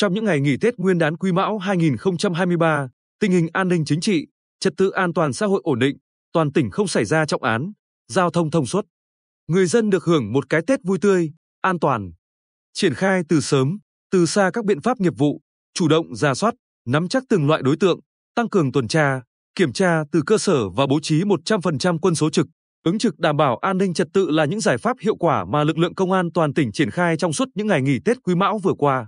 Trong những ngày nghỉ Tết Nguyên đán Quý Mão 2023, tình hình an ninh chính trị, trật tự an toàn xã hội ổn định, toàn tỉnh không xảy ra trọng án, giao thông thông suốt. Người dân được hưởng một cái Tết vui tươi, an toàn. Triển khai từ sớm, từ xa các biện pháp nghiệp vụ, chủ động ra soát, nắm chắc từng loại đối tượng, tăng cường tuần tra, kiểm tra từ cơ sở và bố trí 100% quân số trực, ứng trực đảm bảo an ninh trật tự là những giải pháp hiệu quả mà lực lượng công an toàn tỉnh triển khai trong suốt những ngày nghỉ Tết Quý Mão vừa qua.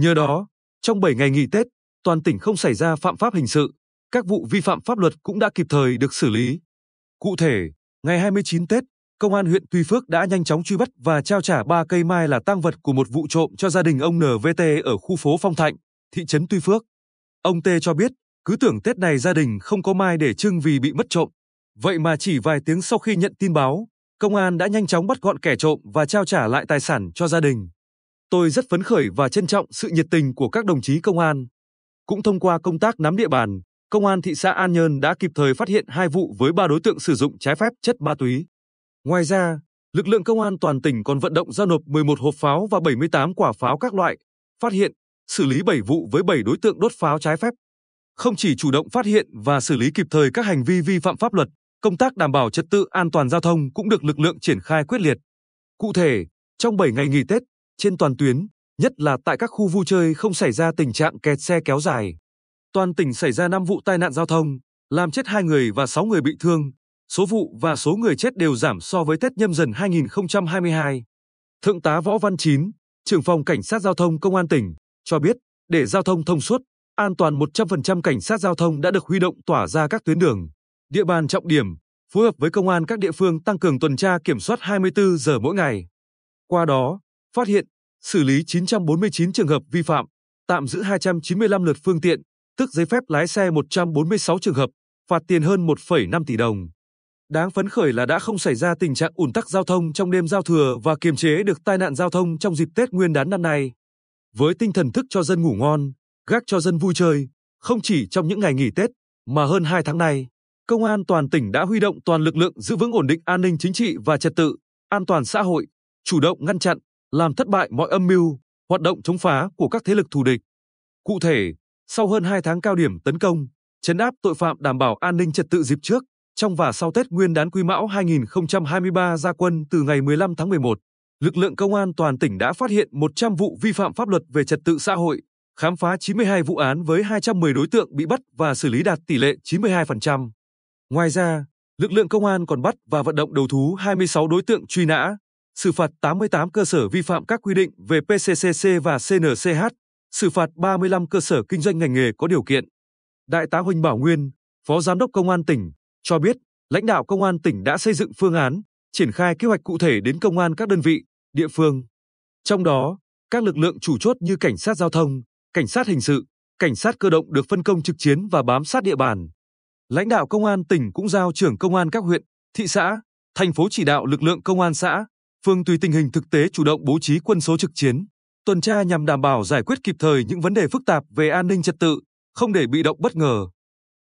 Nhờ đó, trong 7 ngày nghỉ Tết, toàn tỉnh không xảy ra phạm pháp hình sự, các vụ vi phạm pháp luật cũng đã kịp thời được xử lý. Cụ thể, ngày 29 Tết, Công an huyện Tuy Phước đã nhanh chóng truy bắt và trao trả 3 cây mai là tang vật của một vụ trộm cho gia đình ông NVT ở khu phố Phong Thạnh, thị trấn Tuy Phước. Ông T cho biết, cứ tưởng Tết này gia đình không có mai để trưng vì bị mất trộm. Vậy mà chỉ vài tiếng sau khi nhận tin báo, công an đã nhanh chóng bắt gọn kẻ trộm và trao trả lại tài sản cho gia đình. Tôi rất phấn khởi và trân trọng sự nhiệt tình của các đồng chí công an. Cũng thông qua công tác nắm địa bàn, Công an thị xã An Nhơn đã kịp thời phát hiện hai vụ với ba đối tượng sử dụng trái phép chất ma túy. Ngoài ra, lực lượng công an toàn tỉnh còn vận động giao nộp 11 hộp pháo và 78 quả pháo các loại, phát hiện, xử lý 7 vụ với 7 đối tượng đốt pháo trái phép. Không chỉ chủ động phát hiện và xử lý kịp thời các hành vi vi phạm pháp luật, công tác đảm bảo trật tự an toàn giao thông cũng được lực lượng triển khai quyết liệt. Cụ thể, trong 7 ngày nghỉ Tết, trên toàn tuyến, nhất là tại các khu vui chơi không xảy ra tình trạng kẹt xe kéo dài. Toàn tỉnh xảy ra 5 vụ tai nạn giao thông, làm chết 2 người và 6 người bị thương. Số vụ và số người chết đều giảm so với Tết nhâm dần 2022. Thượng tá Võ Văn Chín, trưởng phòng cảnh sát giao thông công an tỉnh, cho biết, để giao thông thông suốt, an toàn 100% cảnh sát giao thông đã được huy động tỏa ra các tuyến đường, địa bàn trọng điểm, phối hợp với công an các địa phương tăng cường tuần tra kiểm soát 24 giờ mỗi ngày. Qua đó, phát hiện, xử lý 949 trường hợp vi phạm, tạm giữ 295 lượt phương tiện, tức giấy phép lái xe 146 trường hợp, phạt tiền hơn 1,5 tỷ đồng. Đáng phấn khởi là đã không xảy ra tình trạng ùn tắc giao thông trong đêm giao thừa và kiềm chế được tai nạn giao thông trong dịp Tết Nguyên đán năm nay. Với tinh thần thức cho dân ngủ ngon, gác cho dân vui chơi, không chỉ trong những ngày nghỉ Tết, mà hơn 2 tháng nay, Công an toàn tỉnh đã huy động toàn lực lượng giữ vững ổn định an ninh chính trị và trật tự, an toàn xã hội, chủ động ngăn chặn, làm thất bại mọi âm mưu, hoạt động chống phá của các thế lực thù địch. Cụ thể, sau hơn 2 tháng cao điểm tấn công, chấn áp tội phạm đảm bảo an ninh trật tự dịp trước, trong và sau Tết Nguyên đán Quý Mão 2023 ra quân từ ngày 15 tháng 11, lực lượng công an toàn tỉnh đã phát hiện 100 vụ vi phạm pháp luật về trật tự xã hội, khám phá 92 vụ án với 210 đối tượng bị bắt và xử lý đạt tỷ lệ 92%. Ngoài ra, lực lượng công an còn bắt và vận động đầu thú 26 đối tượng truy nã, xử phạt 88 cơ sở vi phạm các quy định về PCCC và CNCH, xử phạt 35 cơ sở kinh doanh ngành nghề có điều kiện. Đại tá Huỳnh Bảo Nguyên, Phó Giám đốc Công an tỉnh, cho biết lãnh đạo Công an tỉnh đã xây dựng phương án, triển khai kế hoạch cụ thể đến công an các đơn vị, địa phương. Trong đó, các lực lượng chủ chốt như cảnh sát giao thông, cảnh sát hình sự, cảnh sát cơ động được phân công trực chiến và bám sát địa bàn. Lãnh đạo công an tỉnh cũng giao trưởng công an các huyện, thị xã, thành phố chỉ đạo lực lượng công an xã, phương tùy tình hình thực tế chủ động bố trí quân số trực chiến, tuần tra nhằm đảm bảo giải quyết kịp thời những vấn đề phức tạp về an ninh trật tự, không để bị động bất ngờ.